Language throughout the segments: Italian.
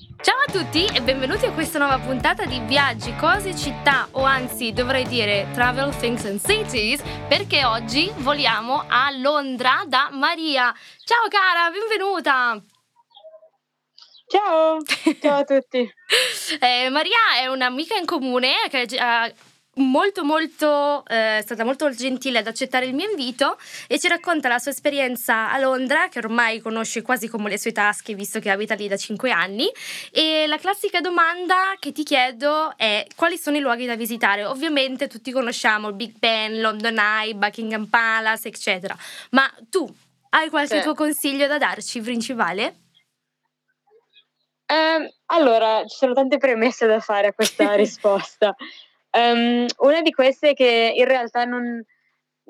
Ciao a tutti e benvenuti a questa nuova puntata di Viaggi, cose, città o anzi dovrei dire Travel, Things and Cities perché oggi voliamo a Londra da Maria. Ciao cara, benvenuta! Ciao, ciao a tutti. eh, Maria è un'amica in comune che ha molto molto eh, è stata molto gentile ad accettare il mio invito e ci racconta la sua esperienza a Londra che ormai conosce quasi come le sue tasche visto che abita lì da 5 anni e la classica domanda che ti chiedo è quali sono i luoghi da visitare ovviamente tutti conosciamo il Big Ben, London Eye, Buckingham Palace eccetera ma tu hai qualche sì. tuo consiglio da darci principale? Eh, allora, ci sono tante premesse da fare a questa risposta. Um, una di queste che in realtà non,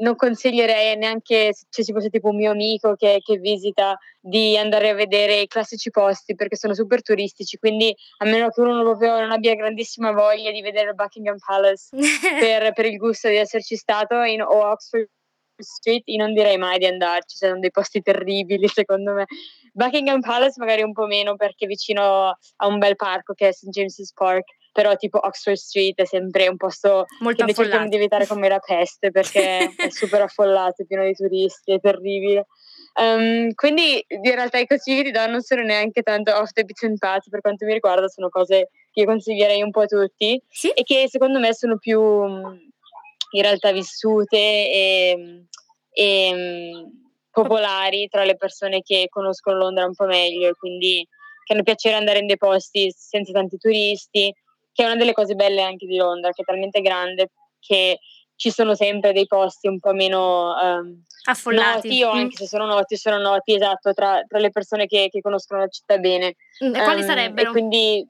non consiglierei neanche se ci fosse tipo un mio amico che, che, visita di andare a vedere i classici posti perché sono super turistici, quindi a meno che uno non, proprio, non abbia grandissima voglia di vedere Buckingham Palace per, per, il gusto di esserci stato in, o Oxford Street, io non direi mai di andarci, sono dei posti terribili secondo me. Buckingham Palace magari un po' meno perché è vicino a un bel parco che è St. James's Park però tipo Oxford Street è sempre un posto Molto che cerchiamo di evitare come la peste perché è super affollato, è pieno di turisti, è terribile. Um, quindi in realtà i consigli che ti do non sono neanche tanto off the beaten path per quanto mi riguarda, sono cose che io consiglierei un po' a tutti sì? e che secondo me sono più in realtà vissute e, e popolari tra le persone che conoscono Londra un po' meglio e quindi che hanno piacere andare in dei posti senza tanti turisti che è una delle cose belle anche di Londra, che è talmente grande che ci sono sempre dei posti un po' meno um, affollati noti, o anche se sono noti, sono noti esatto tra, tra le persone che, che, conoscono la città bene. Mm, e quali um, sarebbero? E quindi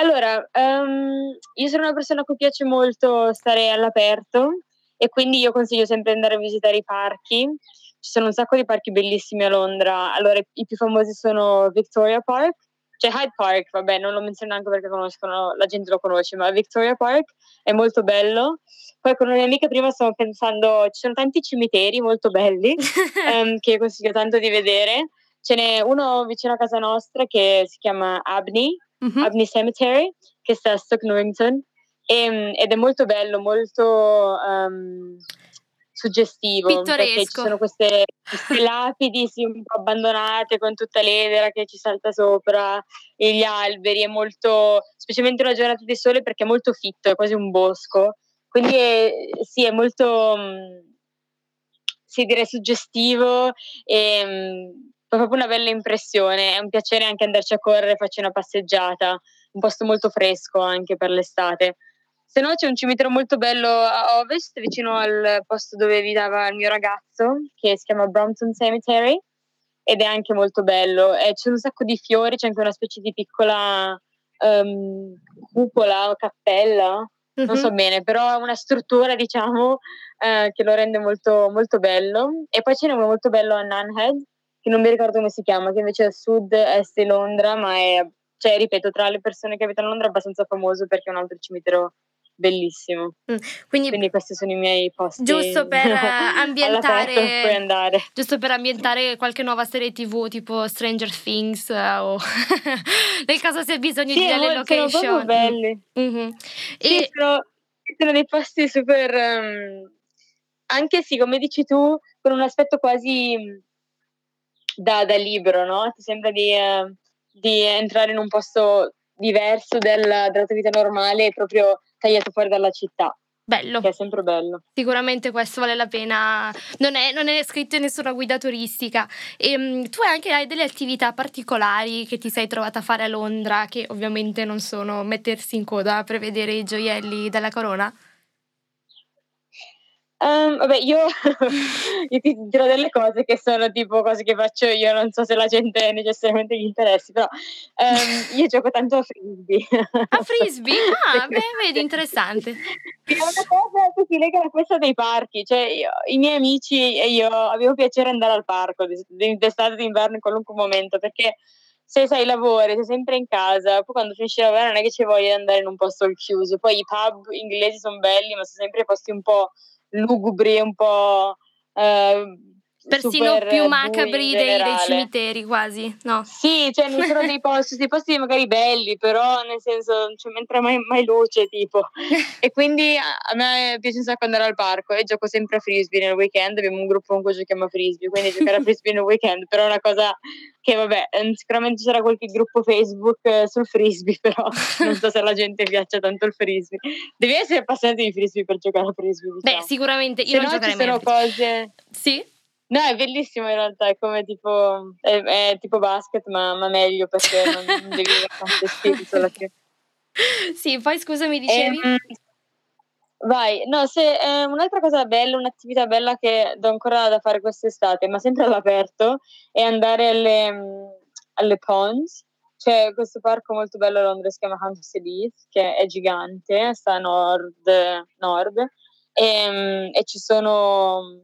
allora, um, io sono una persona a cui piace molto stare all'aperto e quindi io consiglio sempre di andare a visitare i parchi. Ci sono un sacco di parchi bellissimi a Londra. Allora, i più famosi sono Victoria Park, c'è Hyde Park, vabbè, non lo menziono neanche perché conoscono, la gente lo conosce, ma Victoria Park è molto bello. Poi con una mia amica prima stavo pensando, ci sono tanti cimiteri molto belli um, che consiglio tanto di vedere. Ce n'è uno vicino a casa nostra che si chiama Abney, mm-hmm. Abney Cemetery, che sta a Stoke Norrington. E, ehm, ed è molto bello, molto um, suggestivo Pittoresco. perché ci sono queste, queste lapidi sì, un po' abbandonate con tutta l'edera che ci salta sopra e gli alberi è molto specialmente una giornata di sole perché è molto fitto è quasi un bosco. Quindi è, sì è molto sì direi suggestivo e fa proprio una bella impressione. È un piacere anche andarci a correre farci una passeggiata. Un posto molto fresco anche per l'estate se no c'è un cimitero molto bello a ovest, vicino al posto dove viveva il mio ragazzo, che si chiama Brompton Cemetery, ed è anche molto bello. E c'è un sacco di fiori, c'è anche una specie di piccola um, cupola o cappella, mm-hmm. non so mhm. bene, però ha una struttura, diciamo, eh, che lo rende molto, molto bello. E poi ce n'è uno molto bello a Nunhead, che non mi ricordo come si chiama, che invece è a sud-est di Londra, ma è, cioè, ripeto, tra le persone che abitano a Londra è abbastanza famoso perché è un altro cimitero bellissimo. Mm, quindi, quindi, questi sono i miei posti. Giusto per ambientare giusto per ambientare qualche nuova serie TV tipo Stranger Things uh, o nel caso se hai bisogno sì, di delle location. Sono proprio belli. Mm-hmm. Sì, e... sono, sono, dei posti super um, anche sì, come dici tu, con un aspetto quasi da, da libro, no? Ti sembra di, uh, di entrare in un posto diverso della, della tua vita normale proprio tagliato fuori dalla città. Bello. Che è sempre bello. Sicuramente questo vale la pena. Non è, non è scritto in nessuna guida turistica. E, um, tu anche hai delle attività particolari che ti sei trovata a fare a Londra, che ovviamente non sono mettersi in coda per vedere i gioielli della corona? Um, vabbè, io, io, ti dirò delle cose che sono tipo cose che faccio io, non so se la gente necessariamente gli interessi, però um, io gioco tanto a frisbee. A frisbee? Ah, beh, vedi, interessante. È una cosa che si lega alla questa dei parchi, cioè io, i miei amici e io avevo piacere andare al parco d'estate, d'inverno, in qualunque momento, perché se sai lavori, sei sempre in casa, poi quando finisci di lavorare non è che ci voglia andare in un posto chiuso, poi i pub inglesi sono belli, ma sono sempre posti un po' lugubri, un po' eh, persino più macabri dei, dei, cimiteri quasi, no? Sì, cioè non sono dei posti, dei posti magari belli, però nel senso non entra mai, mai luce tipo. e quindi a me piace un sacco andare al parco e gioco sempre a frisbee nel weekend, abbiamo un gruppo con cui giochiamo a frisbee, quindi giocare a frisbee nel weekend, però è una cosa che vabbè, ehm, sicuramente c'era qualche gruppo Facebook eh, sul frisbee, però non so se alla gente piaccia tanto il frisbee. Devi essere appassionato di frisbee per giocare a frisbee. Diciamo. Beh, sicuramente io se non no, giocherei ci sono cose... Sì? No, è bellissimo in realtà, è come tipo, è, è tipo basket, ma, ma, meglio perché non, non devi avere solo che... Sì, poi scusa, mi dicevi? Ehm, vai, no, se eh, un'altra cosa bella, un'attività bella che do ancora da fare quest'estate, ma sempre all'aperto, è andare alle, mm, alle ponds. C'è questo parco molto bello a Londra, si chiama Hampstead Heath, che è gigante, sta a nord, nord e, ehm, e ci sono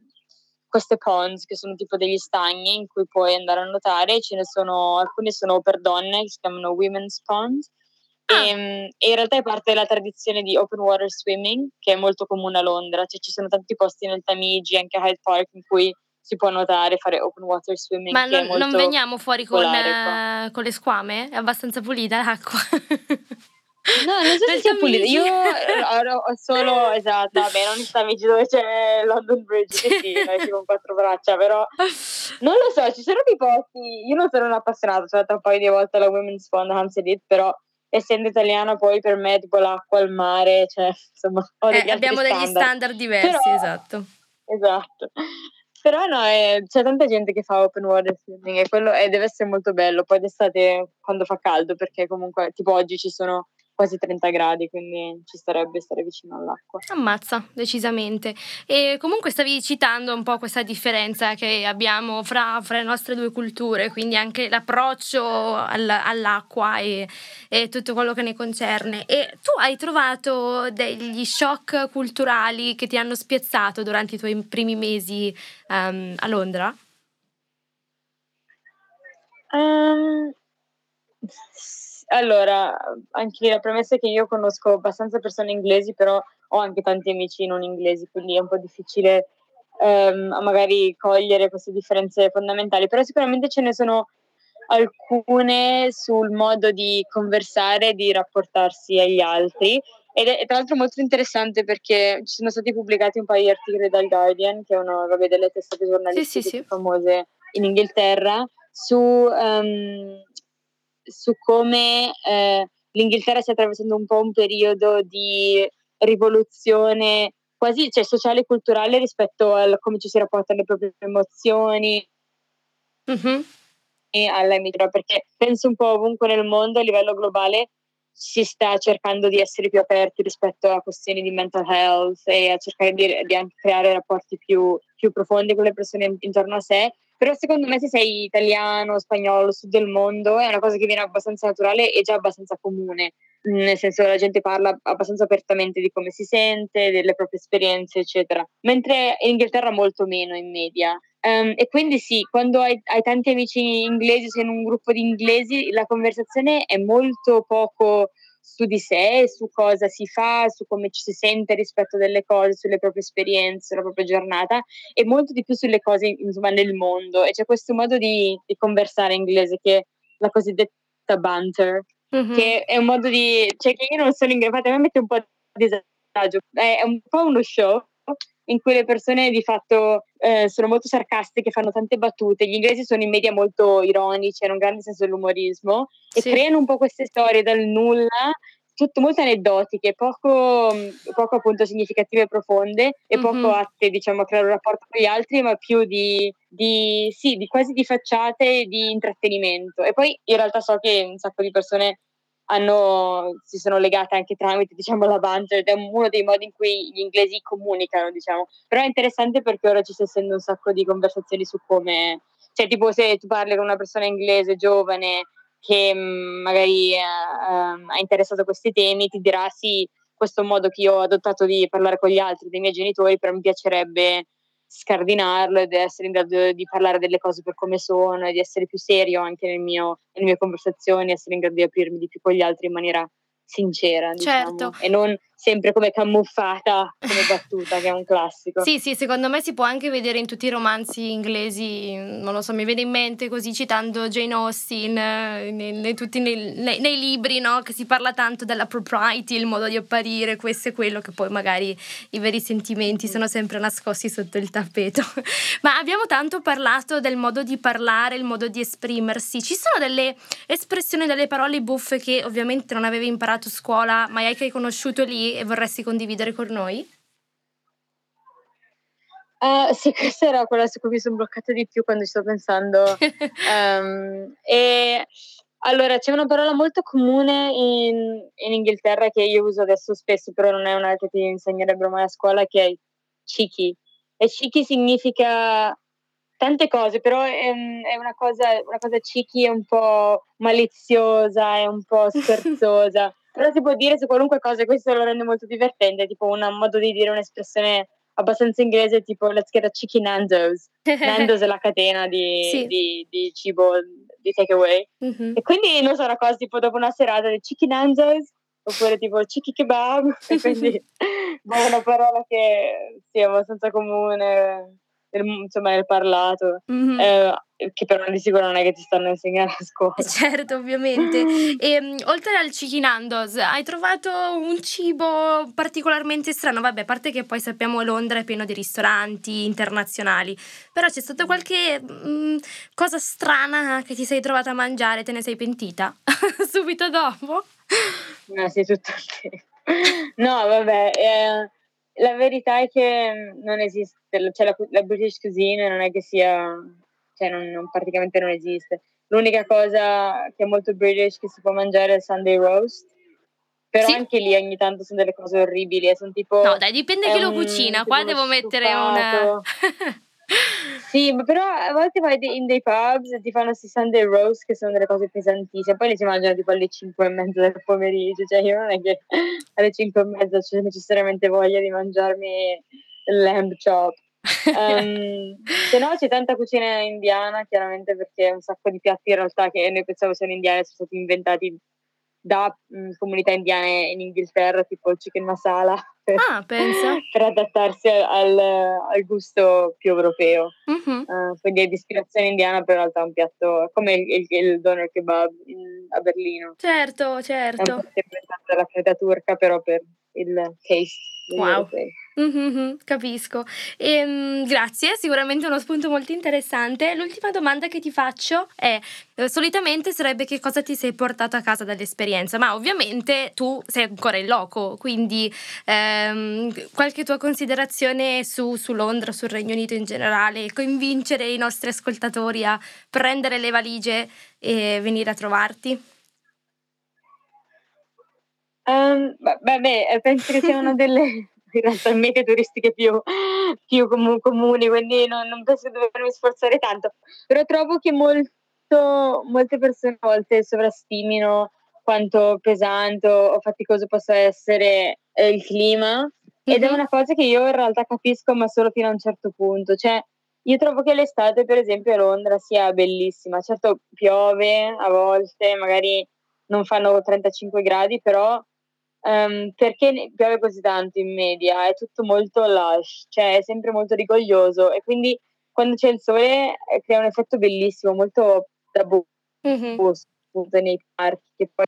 queste ponds che sono tipo degli stagni in cui puoi andare a nuotare, ce ne sono, alcuni sono per donne che si chiamano Women's Ponds ah. e, ehm, e, in realtà è parte della tradizione di open water swimming che è molto comune a Londra, cioè ci sono tanti posti nel Tamigi, anche a Hyde Park in cui si può nuotare, fare open water swimming. Ma non, non, veniamo fuori con, uh, con, le squame? È abbastanza pulita l'acqua. No, non so se sia pulito. Io ho, solo, esatto, vabbè, non sta amici dove c'è London Bridge, che sì, noi con quattro braccia, però non lo so, ci sono dei posti, io non sono un appassionato, sono andata un paio di volte alla Women's Fund a Hampstead però essendo italiana poi per me tipo l'acqua, il mare, cioè insomma ho degli eh, abbiamo standard. degli standard diversi, però, esatto. Esatto. Però no, è, c'è tanta gente che fa open water swimming e quello è, deve essere molto bello. Poi d'estate quando fa caldo, perché comunque tipo oggi ci sono quasi 30 gradi, quindi ci starebbe stare vicino all'acqua. Ammazza, decisamente. E comunque stavi citando un po' questa differenza che abbiamo fra, fra le nostre due culture, quindi anche l'approccio all, all'acqua e, e, tutto quello che ne concerne. E tu hai trovato degli shock culturali che ti hanno spiazzato durante i tuoi primi mesi um, a Londra? Um, allora, anche la premessa è che io conosco abbastanza persone inglesi, però ho anche tanti amici non inglesi, quindi è un po' difficile um, magari cogliere queste differenze fondamentali, però sicuramente ce ne sono alcune sul modo di conversare, di rapportarsi agli altri. Ed è tra l'altro molto interessante perché ci sono stati pubblicati un paio di articoli dal Guardian, che è una vabbè, delle testate giornalistiche sì, sì, sì. famose in Inghilterra, su um, su come eh, l'Inghilterra stia attraversando un po' un periodo di rivoluzione quasi cioè, sociale e culturale rispetto a come ci si rapporta alle proprie emozioni mm-hmm. e alla migra, perché penso un po' ovunque nel mondo a livello globale si sta cercando di essere più aperti rispetto a questioni di mental health e a cercare di, di creare rapporti più, più profondi con le persone intorno a sé però secondo me se sei italiano, spagnolo, sud del mondo è una cosa che viene abbastanza naturale e già abbastanza comune, nel senso che la gente parla abbastanza apertamente di come si sente, delle proprie esperienze, eccetera. Mentre in Inghilterra molto meno in media. Um, e quindi sì, quando hai, hai tanti amici inglesi, sei in un gruppo di inglesi, la conversazione è molto poco su di sé, su cosa si fa, su come ci si sente rispetto delle cose, sulle proprie esperienze, sulla propria giornata e molto di più sulle cose insomma, nel mondo. E c'è questo modo di, di conversare in inglese che è la cosiddetta banter, mm-hmm. che è un modo di... cioè che io non sono in grado, a me mette un po' di disagio, è un po' uno show in cui le persone di fatto eh, sono molto sarcastiche, fanno tante battute. Gli inglesi sono in media molto ironici, hanno un grande senso dell'umorismo e sì. creano un po' queste storie dal nulla, tutto molto aneddotiche, poco, poco appunto significative e profonde e mm-hmm. poco atte diciamo a creare un rapporto con gli altri, ma più di, di, sì, di quasi di facciate e di intrattenimento. E poi in realtà so che un sacco di persone hanno, si sono legate anche tramite diciamo, la banter ed è uno dei modi in cui gli inglesi comunicano, diciamo. Però è interessante perché ora ci sta essendo un sacco di conversazioni su come, cioè tipo se tu parli con una persona inglese giovane che mh, mm, magari eh, ehm, ha interessato a questi temi, ti dirà sì, questo è un modo che io ho adottato di parlare con gli altri, dei miei genitori, però mi piacerebbe scardinarlo ed essere in grado di parlare delle cose per come sono e di essere più serio anche nel mio, nelle mie conversazioni, essere in grado di aprirmi di più con gli altri in maniera sincera. Diciamo. Certo. E non sempre come camuffata, come battuta, che è un classico. Sì, sì, secondo me si può anche vedere in tutti i romanzi inglesi, non lo so, mi viene in mente così citando Jane Austen, eh, nei, nei, tutti nei, nei, libri, no? Che si parla tanto della propriety, il modo di apparire, questo e quello, che poi magari i veri sentimenti sono sempre nascosti sotto il tappeto. Ma abbiamo tanto parlato del modo di parlare, il modo di esprimersi. Ci sono delle espressioni, delle parole buffe che ovviamente non avevi imparato a scuola, ma hai conosciuto lì e vorresti condividere con noi? Uh, sì, questa era quella su cui mi sono bloccata di più quando ci sto pensando. um, e allora c'è una parola molto comune in, in, Inghilterra che io uso adesso spesso, però non è una che ti insegnerebbero mai a scuola, che è cheeky. E cheeky significa tante cose, però è, è una, cosa, una cosa cheeky, è un po' maliziosa, è un po' scherzosa. Però si può dire su qualunque cosa e questo lo rende molto divertente, tipo un modo di dire un'espressione abbastanza inglese tipo let's get a chicken Nando's. Nando's è la catena di, sì. di, di cibo di takeaway. Mm-hmm. E quindi non so, una cosa tipo dopo una serata di chicken Nando's oppure tipo chicken kebab. e quindi è una parola che sì, è abbastanza comune insomma nel parlato, mm-hmm. eh, che però di sicuro non è che ti stanno insegnando a scuola. Certo, ovviamente. E um, oltre al Chikinandos, hai trovato un cibo particolarmente strano? Vabbè, a parte che poi sappiamo Londra è pieno di ristoranti internazionali, però c'è stata qualche um, cosa strana che ti sei trovata a mangiare, te ne sei pentita subito dopo? No, sì, tutto il tempo. No, vabbè, eh, la verità è che non esiste cioè la, la, British cuisine non è che sia, cioè non, non, praticamente non esiste. L'unica cosa che è molto British che si può mangiare è il Sunday roast. Però sì. anche lì ogni tanto sono delle cose orribili. Sono tipo, no, dai, dipende chi lo cucina. Qua devo mettere una. sì, ma però a volte vai in dei pubs e ti fanno questi Sunday roast che sono delle cose pesantissime. Poi li si mangiano tipo alle 5 e mezza del pomeriggio. Cioè, io non è che alle 5 e mezza c'è necessariamente voglia di mangiarmi lamb chop. Um, se no c'è tanta cucina indiana, chiaramente perché un sacco di piatti in realtà che noi pensiamo siano indiani sono stati inventati da mh, mm, comunità indiane in Inghilterra, tipo il chicken masala, per, ah, per adattarsi al, al, gusto più europeo. Mm-hmm. Uh, quindi è di ispirazione indiana, però in realtà è un piatto come il, il, il doner kebab in, a Berlino. Certo, certo. È inventato dalla creta turca, però per il taste. Wow. Europei. Mm-hmm, capisco. E, um, grazie, sicuramente uno spunto molto interessante. L'ultima domanda che ti faccio è: eh, solitamente sarebbe che cosa ti sei portato a casa dall'esperienza, ma ovviamente tu sei ancora in loco, quindi ehm, qualche tua considerazione su, su, Londra, sul Regno Unito in generale, convincere i nostri ascoltatori a prendere le valigie e venire a trovarti? Um, beh, penso che sia una delle in realtà mete turistiche più, più comu- comuni, quindi non, non penso di dovermi sforzare tanto. Però trovo che molto, molte persone a volte sovrastimino quanto pesante o faticoso possa essere eh, il clima ed mm-hmm. è una cosa che io in realtà capisco ma solo fino a un certo punto. Cioè, io trovo che l'estate, per esempio, a Londra sia bellissima. Certo, piove a volte, magari non fanno 35 gradi, però Um, perché piove così tanto in media? È tutto molto lush, cioè è sempre molto rigoglioso e quindi quando c'è il sole eh, crea un effetto bellissimo, molto da buco mm-hmm. nei parchi, che poi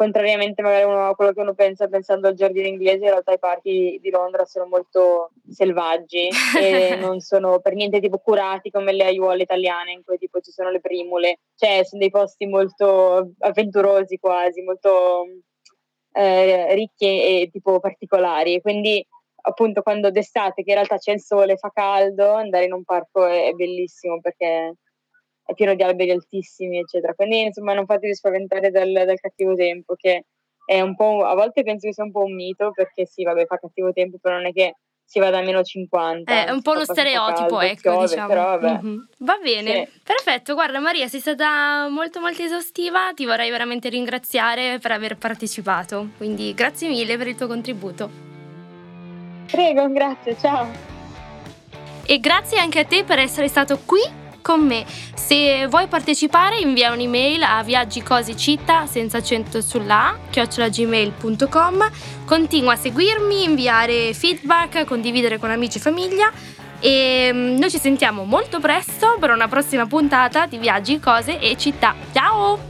contrariamente magari uno, a quello che uno pensa pensando al giardino inglese, in realtà i parchi di Londra sono molto selvaggi e non sono per niente tipo curati come le aiuole italiane in cui tipo ci sono le primule, cioè sono dei posti molto avventurosi quasi, molto eh, ricchi e tipo particolari. Quindi appunto quando d'estate che in realtà c'è il sole, fa caldo, andare in un parco è, è bellissimo perché è pieno di alberi altissimi, eccetera. Quindi insomma non fatevi spaventare dal, dal cattivo tempo, che è un po', a volte penso che sia un po' un mito, perché sì, vabbè, fa cattivo tempo, però non è che si va da meno 50. È un po' uno stereotipo, caldo, ecco, piove, diciamo. Però, mm-hmm. Va bene, sì. perfetto. Guarda Maria, sei stata molto molto esaustiva, ti vorrei veramente ringraziare per aver partecipato, quindi grazie mille per il tuo contributo. Prego, grazie, ciao. E grazie anche a te per essere stato qui con me. Se vuoi partecipare invia un'email a viaggicosicitta senza accento sulla chiocciolagmail.com. Continua a seguirmi, inviare feedback, condividere con amici e famiglia. E mm, noi ci sentiamo molto presto per una prossima puntata di Viaggi, Cose e Città. Ciao!